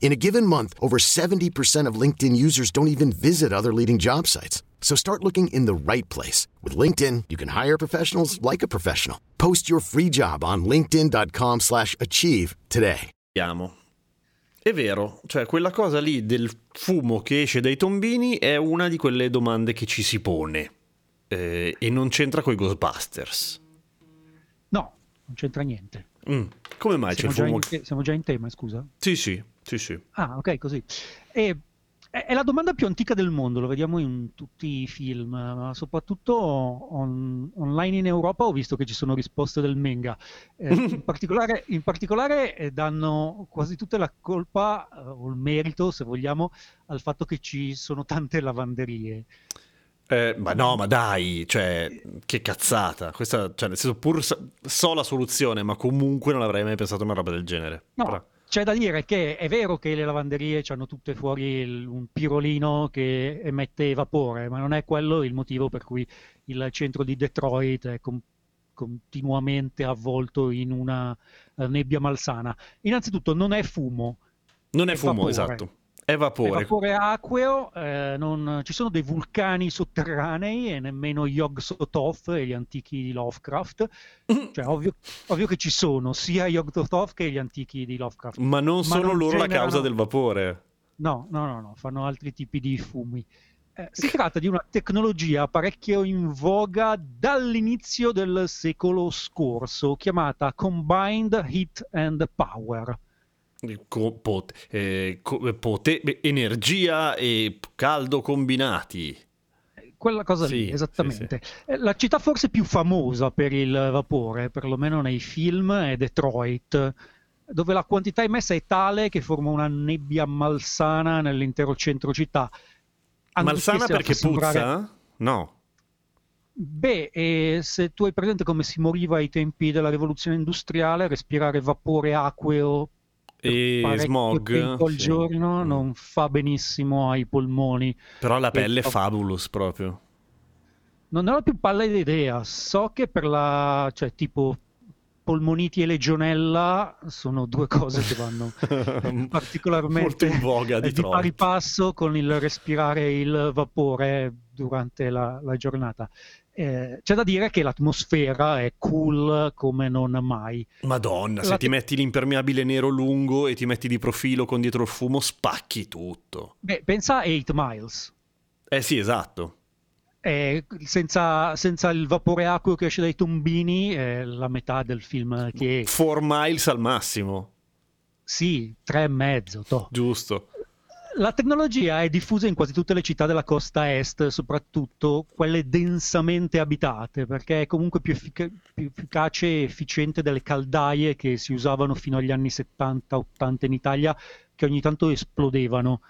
In a given month, over 70% of LinkedIn users don't even visit other leading job sites. So start looking in the right place. With LinkedIn, you can hire professionals like a professional. Post your free job on linkedin.com slash achieve today. È vero, cioè quella cosa lì del fumo che esce dai tombini è una di quelle domande che ci si pone eh, e non c'entra con i Ghostbusters. No, non c'entra niente. Mm, Come mai Siamo c'è già, il in, fumo? siamo già in tema, scusa. Sì, sì, sì, sì. Ah, ok, così. E, è, la domanda più antica del mondo, lo vediamo in tutti i film, ma soprattutto on- online in Europa ho visto che ci sono risposte del Menga. Eh, in particolare, in particolare eh, danno quasi tutta la colpa, eh, o il merito, se vogliamo, al fatto che ci sono tante lavanderie. Eh, ma no, ma dai, cioè, che cazzata. Questa, cioè, nel senso, pur so la soluzione, ma comunque non avrei mai pensato a una roba del genere. No, Però- c'è da dire che è vero che le lavanderie hanno tutte fuori il- un pirolino che emette vapore, ma non è quello il motivo per cui il centro di Detroit è com- continuamente avvolto in una eh, nebbia malsana. Innanzitutto non è fumo, Non è è fumo, vapore. esatto. È è vapore. vapore acqueo, eh, non- ci sono dei vulcani sotterranei e nemmeno Yog Sothoth e gli antichi di Lovecraft. Cioè, ovvio, ovvio che ci sono sia Yog Sothoth che gli antichi di Lovecraft. Ma non Ma sono non loro la generano- causa del vapore. No, no, no, no, fanno altri tipi di fumi. Eh, si tratta di una tecnologia parecchio in voga dall'inizio del secolo scorso, chiamata Combined Heat and Power. Pot- eh, co- pote- beh, energia e caldo combinati. Eh, Quella cosa Sì, lì, sì, esattamente. Eh, La città forse più famosa per il vapore, perlomeno nei film, è Detroit, dove la quantità emessa è tale che forma una nebbia malsana nell'intero centro città. Anche Malsana perché sembrare- puzza? No. Beh, e se tu hai presente come si moriva ai tempi della rivoluzione industriale, respirare vapore acqueo E smog, al sì. giorno Mm. non fa benissimo ai polmoni. Però la E- pelle è fabulous proprio. Non ne ho più pallida idea, so che per la, cioè tipo polmoniti e legionella sono due cose che vanno particolarmente in voga di di pari passo con il respirare il vapore durante la, la giornata. Eh, c'è da dire che l'atmosfera è cool come non mai. Madonna, se La ti te- metti l'impermeabile nero lungo e ti metti di profilo con dietro il fumo, spacchi tutto. Beh, pensa a 8 Miles. Eh sì, esatto. Eh, senza, senza il vapore acqueo che esce dai tombini, è la metà del film che 4 miles al massimo, sì, tre e mezzo. toh. giusto. La tecnologia è diffusa in quasi tutte le città della costa est, soprattutto quelle densamente abitate, perché è comunque più, effic- più efficace e efficiente delle caldaie che si usavano fino agli anni 70-80 in Italia, che ogni tanto esplodevano.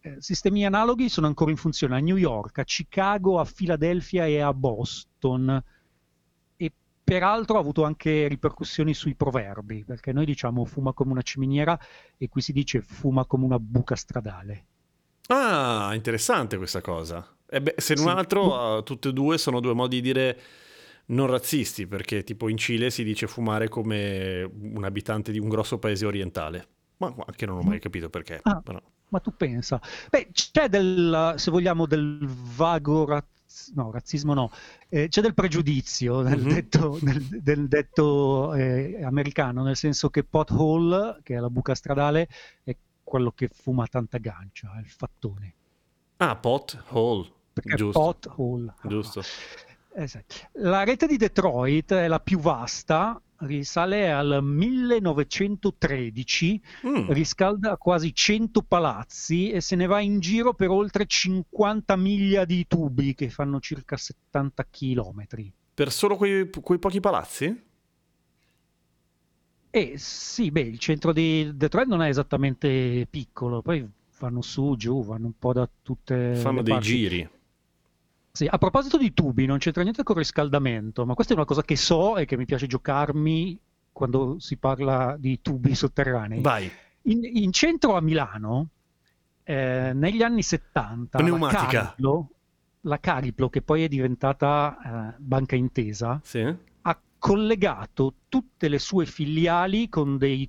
Eh, sistemi analoghi sono ancora in funzione a New York, a Chicago, a Filadelfia e a Boston. Peraltro ha avuto anche ripercussioni sui proverbi, perché noi diciamo fuma come una ciminiera e qui si dice fuma come una buca stradale. Ah, interessante questa cosa. E beh, se non Sì. altro, eh, tutte e due sono due modi di dire non razzisti, perché tipo in Cile si dice fumare come un abitante di un grosso paese orientale. Ma anche non ho mai capito perché. Ah. Ma tu pensa? Beh, c'è del, se vogliamo, del vago razz- no, razzismo no, Eh, c'è del pregiudizio nel Mhm. detto, nel- del detto eh, americano, nel senso che pothole, che è la buca stradale, è quello che fuma tanta gancia, è il fattone. Ah, pot hole. Perché Giusto. pothole. Giusto. Eh, sì. La rete di Detroit è la più vasta, risale al 1913, Mm. riscalda quasi 100 palazzi e se ne va in giro per oltre 50 miglia di tubi che fanno circa 70 chilometri. Per solo quei, quei pochi palazzi? E sì, beh, il centro di Detroit non è esattamente piccolo, poi vanno su, giù, vanno un po' da tutte Fanno le dei parti. giri. Sì, a proposito di tubi, non c'entra niente con il riscaldamento, ma questa è una cosa che so e che mi piace giocarmi quando si parla di tubi sotterranei. Vai. In, in centro a Milano, eh, negli anni 70, Pneumatica. La Cariplo, la Cariplo, che poi è diventata eh, Banca Intesa, Sì? ha collegato tutte le sue filiali con dei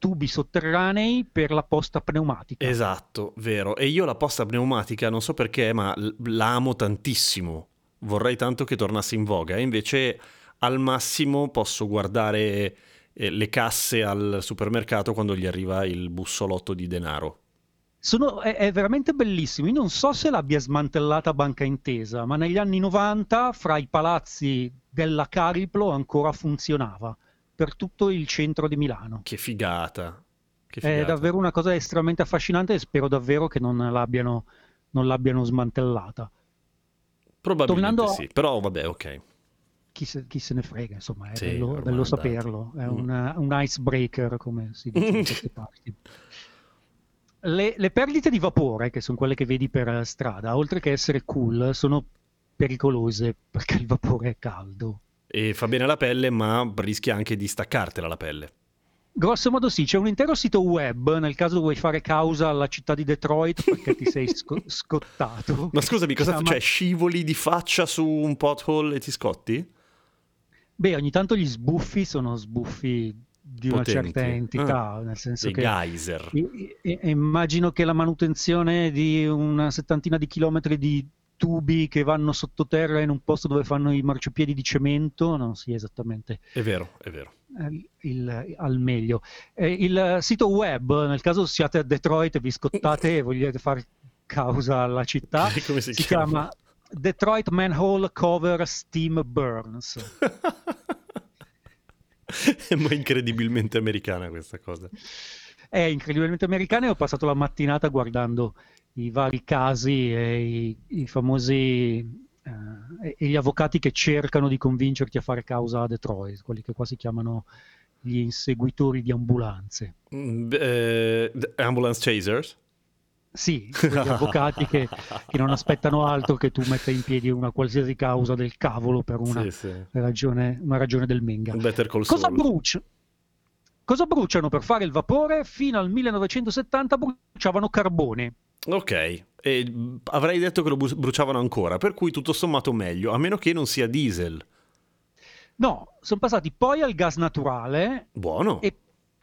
tubi sotterranei per la posta pneumatica. Esatto, vero. E io la posta pneumatica non so perché, ma l- la amo tantissimo. Vorrei tanto che tornasse in voga. Invece al massimo posso guardare eh, le casse al supermercato quando gli arriva il bussolotto di denaro. Sono- è, è veramente bellissimo. Io non so se l'abbia smantellata Banca Intesa, ma negli anni 90 fra i palazzi della Cariplo ancora funzionava per tutto il centro di Milano. Che figata. Che È figata. davvero una cosa estremamente affascinante e spero davvero che non l'abbiano, non l'abbiano smantellata. Probabilmente tornando a- sì, però vabbè, ok. Chi se, chi se ne frega, insomma, è Sì, bello, bello è saperlo. È Mm. un, un icebreaker, come si dice in queste parti. Le, le perdite di vapore, che sono quelle che vedi per strada, oltre che essere cool, sono pericolose perché il vapore è caldo. E fa bene alla pelle, ma rischia anche di staccartela la pelle. Grosso modo sì, c'è un intero sito web nel caso vuoi fare causa alla città di Detroit perché ti sei sco- scottato. Ma scusami, cosa Chiama- cioè, scivoli di faccia su un pothole e ti scotti? Beh, ogni tanto gli sbuffi sono sbuffi di una Potenti. certa entità, Ah, nel senso Dei che geyser. I- i- immagino che la manutenzione di una settantina di chilometri di tubi che vanno sottoterra in un posto dove fanno i marciapiedi di cemento non sia esattamente È vero, è vero. eh, il- al meglio. Eh, il sito web, nel caso siate a Detroit e vi scottate e vogliate fare causa alla città, Come si si chiama? chiama Detroit Manhole Cover Steam Burns. È ma incredibilmente americana questa cosa. È incredibilmente americana e ho passato la mattinata guardando i vari casi e i, i famosi eh, e- gli avvocati che cercano di convincerti a fare causa a Detroit, quelli che qua si chiamano gli inseguitori di ambulanze. Mm, eh, ambulance Chasers? Sì, quegli avvocati che, che non aspettano altro che tu metta in piedi una qualsiasi causa del cavolo per una, Sì, sì. ragione, una ragione del menga. Cosa, brucia- cosa bruciano per fare il vapore? Fino al 1970 bruciavano carbone. Ok, e mm, avrei detto che lo bruciavano ancora, per cui tutto sommato meglio, a meno che non sia diesel. No, sono passati poi al gas naturale Buono. e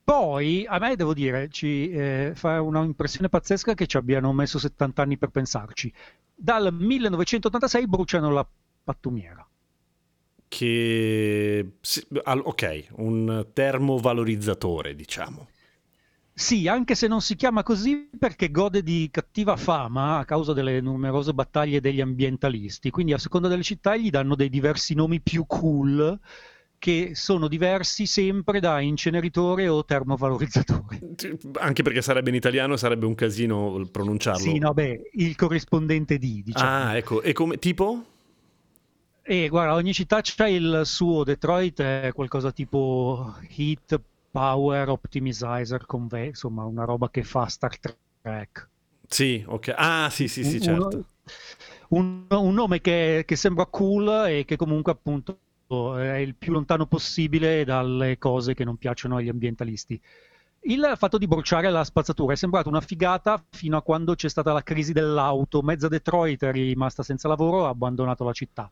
poi, a me devo dire, ci eh, fa un'impressione pazzesca che ci abbiano messo 70 anni per pensarci. Dal 1986 bruciano la pattumiera. Che... ok, un termovalorizzatore, diciamo. Sì, anche se non si chiama così perché gode di cattiva fama a causa delle numerose battaglie degli ambientalisti, quindi a seconda delle città gli danno dei diversi nomi più cool che sono diversi sempre da inceneritore o termovalorizzatore. Anche perché sarebbe in italiano, sarebbe un casino pronunciarlo. Sì, no, beh, il corrispondente di, diciamo. Ah, ecco, e come tipo? E guarda, ogni città c'ha il suo, Detroit è qualcosa tipo Heat Power Optimizer Conve- insomma, una roba che fa Star Trek. Sì, ok. Ah, sì, sì, sì, certo. Un, un nome che, che sembra cool e che comunque appunto è il più lontano possibile dalle cose che non piacciono agli ambientalisti. Il fatto di bruciare la spazzatura è sembrato una figata fino a quando c'è stata la crisi dell'auto. Mezza Detroit è rimasta senza lavoro e ha abbandonato la città.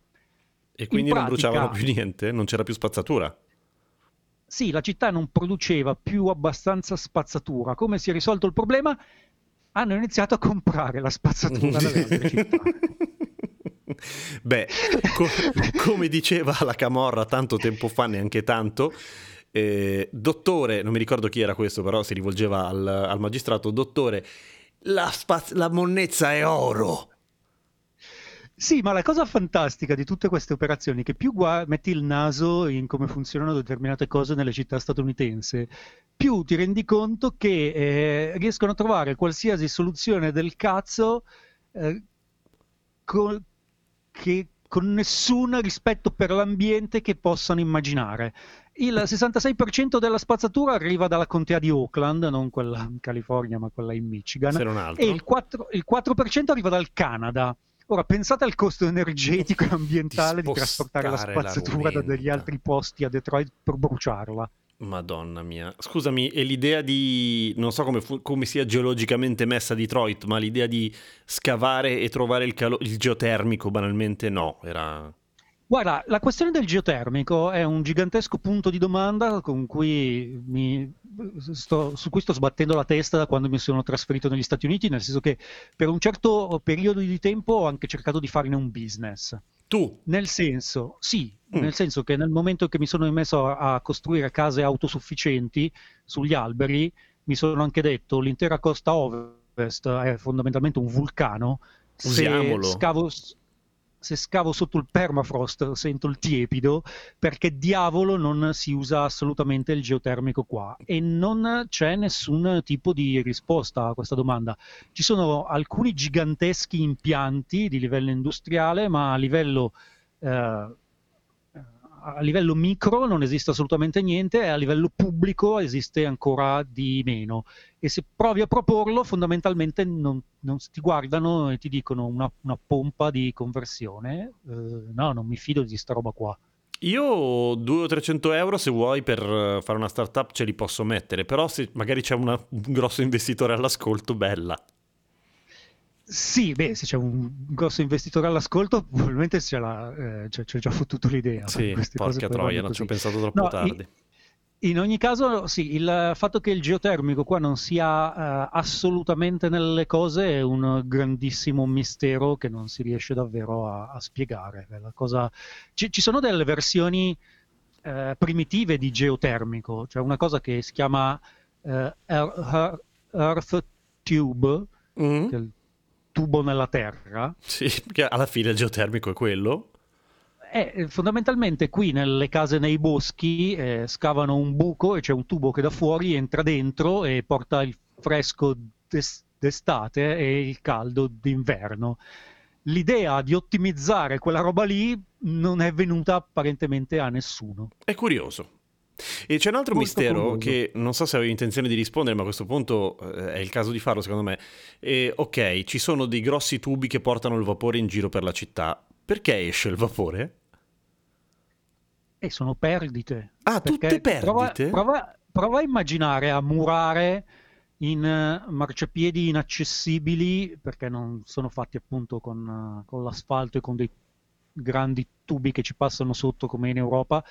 E quindi in non pratica- bruciavano più niente? Non c'era più spazzatura? Sì, la città non produceva più abbastanza spazzatura. Come si è risolto il problema? Hanno iniziato a comprare la spazzatura dalle altre città. Beh, co- come diceva la Camorra tanto tempo fa, neanche tanto, eh, dottore, non mi ricordo chi era questo, però si rivolgeva al, al magistrato, dottore, la, spaz- la monnezza è oro. Sì, ma la cosa fantastica di tutte queste operazioni è che più gua- metti il naso in come funzionano determinate cose nelle città statunitensi, più ti rendi conto che eh, riescono a trovare qualsiasi soluzione del cazzo eh, co- che- con nessun rispetto per l'ambiente che possano immaginare. Il 66% della spazzatura arriva dalla contea di Oakland, non quella in California, ma quella in Michigan. E il 4%, il 4% arriva dal Canada. Ora, pensate al costo energetico e ambientale di, Di trasportare la spazzatura da degli altri posti a Detroit per bruciarla. Madonna mia. Scusami, e l'idea di... non so come, fu- come sia geologicamente messa Detroit, ma l'idea di scavare e trovare il, calo- il geotermico banalmente no, era... Guarda, la questione del geotermico è un gigantesco punto di domanda con cui mi sto- su cui sto sbattendo la testa da quando mi sono trasferito negli Stati Uniti, nel senso che per un certo periodo di tempo ho anche cercato di farne un business. Tu, Nel senso, sì, Mm. nel senso che nel momento che mi sono messo a, a costruire case autosufficienti sugli alberi, mi sono anche detto l'intera costa ovest è fondamentalmente un vulcano. Se Usiamolo. scavo, se scavo sotto il permafrost sento il tiepido, perché diavolo non si usa assolutamente il geotermico qua e non c'è nessun tipo di risposta a questa domanda. Ci sono alcuni giganteschi impianti di livello industriale, ma a livello, eh, a livello micro non esiste assolutamente niente e a livello pubblico esiste ancora di meno. E se provi a proporlo, fondamentalmente non, non ti guardano e ti dicono una, una pompa di conversione. Eh, no, non mi fido di sta roba qua. io 200 o 300 euro se vuoi per eh, fare una startup ce li posso mettere, però se magari c'è una- un grosso investitore all'ascolto, bella. Sì, beh, se c'è un grosso investitore all'ascolto, probabilmente ce l'ha, eh, c'è, c'è già fottuto l'idea. Sì, porca troia, non ci ho pensato troppo No, tardi. i- In ogni caso, sì, il fatto che il geotermico qua non sia eh, assolutamente nelle cose è un grandissimo mistero che non si riesce davvero a, a spiegare. La cosa- Ci, ci sono delle versioni eh, primitive di geotermico, cioè una cosa che si chiama Ear- Earth Tube, Mm? che tubo nella terra, Sì, perché alla fine il geotermico è quello. Eh, fondamentalmente qui nelle case nei boschi eh, scavano un buco e c'è un tubo che da fuori entra dentro e porta il fresco d'es- d'estate e il caldo d'inverno. L'idea di ottimizzare quella roba lì non è venuta apparentemente a nessuno. È curioso. E c'è un altro Molto mistero curioso. che non so se avevi intenzione di rispondere, ma a questo punto eh, è il caso di farlo, secondo me. E, ok, ci sono dei grossi tubi che portano il vapore in giro per la città. Perché esce il vapore? E sono perdite. Ah, tutte Perché prova- perdite? Prova, prova a immaginare a murare in eh, marciapiedi inaccessibili perché non sono fatti appunto con, eh, con l'asfalto e con dei grandi tubi che ci passano sotto come in Europa.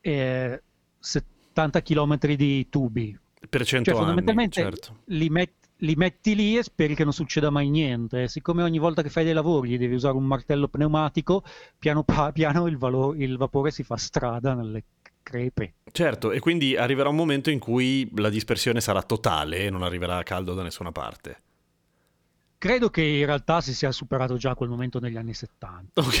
eh, 70 km di tubi. Per cento Cioè, anni, fondamentalmente certo. li, met- li metti lì e speri che non succeda mai niente. Siccome ogni volta che fai dei lavori devi usare un martello pneumatico, piano pa- piano il, valo- il vapore si fa strada nelle crepe. Certo, e quindi arriverà un momento in cui la dispersione sarà totale e non arriverà caldo da nessuna parte. Credo che in realtà si sia superato già quel momento negli anni 70. Ok,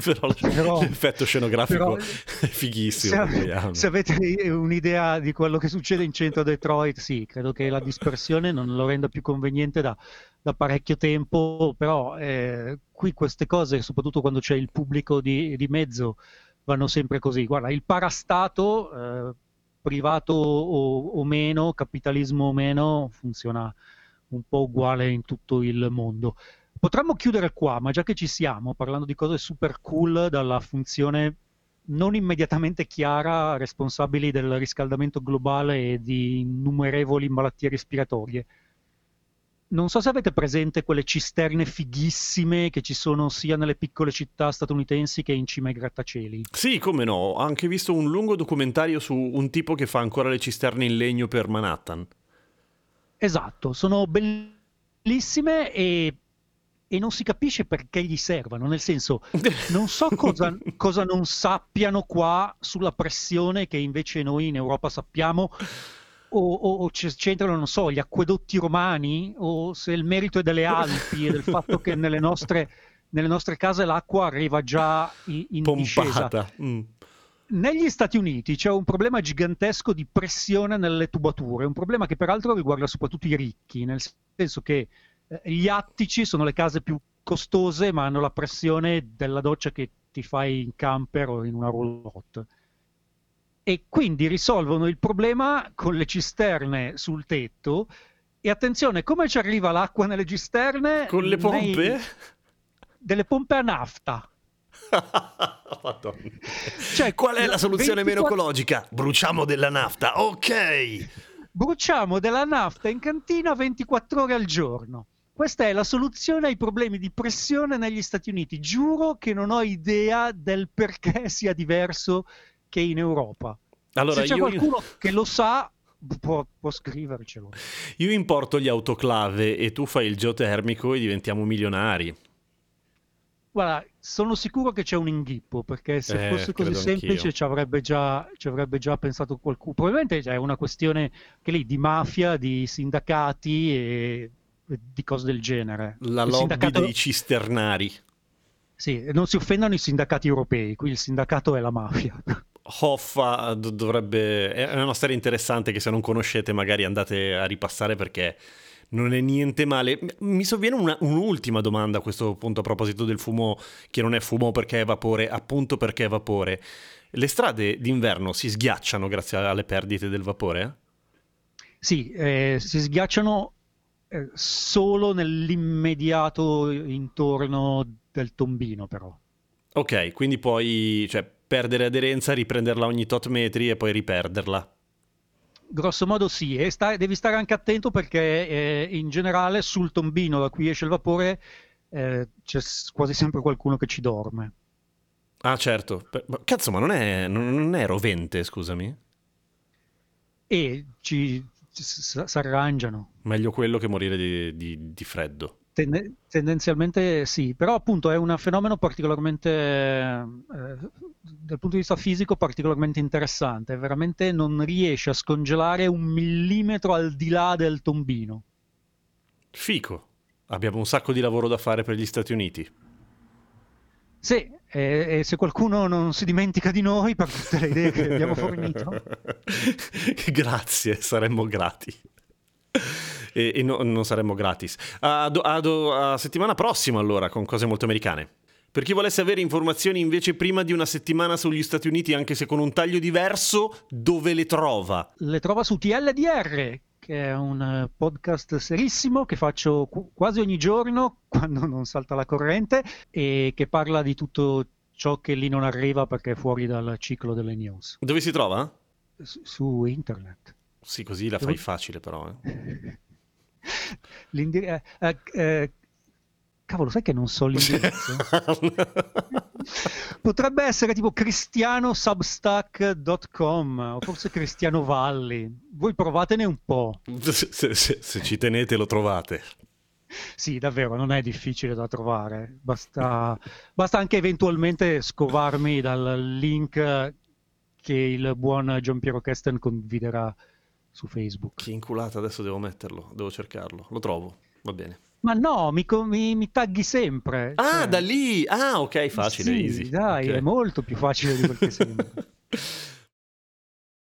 però, Però- l'effetto scenografico però- è fighissimo. Se, se avete un'idea di quello che succede in centro a Detroit, sì, credo che la dispersione non lo renda più conveniente da, da parecchio tempo, però eh, qui queste cose, soprattutto quando c'è il pubblico di, di mezzo, vanno sempre così. Guarda, il parastato, eh, privato o, o meno, capitalismo o meno, funziona un po' uguale in tutto il mondo. Potremmo chiudere qua, ma già che ci siamo, parlando di cose super cool, dalla funzione non immediatamente chiara, responsabili del riscaldamento globale e di innumerevoli malattie respiratorie. Non so se avete presente quelle cisterne fighissime che ci sono sia nelle piccole città statunitensi che in cima ai grattacieli. Sì, come no, ho anche visto un lungo documentario su un tipo che fa ancora le cisterne in legno per Manhattan. Esatto, sono bellissime e, e non si capisce perché gli servano, nel senso, non so cosa, cosa non sappiano qua sulla pressione che invece noi in Europa sappiamo, o, o- o c'entrano, non so, gli acquedotti romani, o se il merito è delle Alpi e del fatto che nelle nostre, nelle nostre case l'acqua arriva già in, in discesa. Pompata. Mm. Negli Stati Uniti c'è un problema gigantesco di pressione nelle tubature, un problema che peraltro riguarda soprattutto i ricchi, nel senso che gli attici sono le case più costose, ma hanno la pressione della doccia che ti fai in camper o in una roulotte. e quindi risolvono il problema con le cisterne sul tetto. E attenzione, come ci arriva l'acqua nelle cisterne? Con le pompe? Nei... Delle pompe a nafta. cioè, Qual è la soluzione 24... meno ecologica? Bruciamo della nafta, ok! Bruciamo della nafta in cantina 24 ore al giorno. Questa è la soluzione ai problemi di pressione negli Stati Uniti. Giuro che non ho idea del perché sia diverso che in Europa. Allora, Se c'è io... qualcuno che lo sa, può, può, scrivercelo. Io importo gli autoclave e tu fai il geotermico e diventiamo milionari. Guarda, sono sicuro che c'è un inghippo, perché se eh, fosse così semplice ci avrebbe, già, ci avrebbe, già, pensato qualcuno. Probabilmente è una questione che lì di mafia, di sindacati e di cose del genere. La il lobby sindacato... dei cisternari. Sì, non si offendano i sindacati europei, qui il sindacato è la mafia. Hoffa dovrebbe... È una storia interessante che se non conoscete magari andate a ripassare perché non è niente male. Mi sovviene una, un'ultima domanda a questo punto a proposito del fumo, che non è fumo perché è vapore, appunto perché è vapore. Le strade d'inverno si sghiacciano grazie alle perdite del vapore? Sì, eh, si sghiacciano eh, solo nell'immediato intorno del tombino però. Ok, quindi puoi cioè, perdere aderenza, riprenderla ogni tot metri e poi riperderla. Grosso modo sì, e sta, devi stare anche attento perché eh, in generale sul tombino da cui esce il vapore eh, c'è quasi sempre qualcuno che ci dorme. Ah certo, cazzo ma non è, non è rovente scusami? E ci, si arrangiano. Meglio quello che morire di, di, di freddo. Tende- tendenzialmente sì, però appunto è un fenomeno particolarmente, eh, dal punto di vista fisico, particolarmente interessante. Veramente non riesce a scongelare un millimetro al di là del tombino. Fico. Abbiamo un sacco di lavoro da fare per gli Stati Uniti. Sì, e, e, se qualcuno non si dimentica di noi per tutte le idee che abbiamo fornito. Grazie, saremmo grati e, e no, non saremmo gratis. A, a, a settimana prossima allora con cose molto americane. Per chi volesse avere informazioni invece prima di una settimana sugli Stati Uniti, anche se con un taglio diverso, dove le trova? Le trova su TLDR, che è un eh, podcast serissimo che faccio quasi ogni giorno quando non salta la corrente e che parla di tutto ciò che lì non arriva perché è fuori dal ciclo delle news. Dove si trova? Su, su internet. Sì, così la fai facile però. Eh. L'indire- eh, eh, cavolo, sai che non so l'indirizzo? Potrebbe essere tipo cristianosubstack.com o forse Cristiano Valli. Voi provatene un po'. Se, se, se ci tenete lo trovate. Sì, davvero, non è difficile da trovare. Basta, basta anche eventualmente scovarmi dal link che il buon Gian Piero Kesten condividerà su Facebook. Che inculata, adesso devo metterlo, devo cercarlo. Lo trovo, va bene. Ma no, mi, mi, mi tagli sempre. Ah, cioè... da lì! Ah, ok, facile, sì, easy. Dai, okay. è molto più facile di quel che sembra.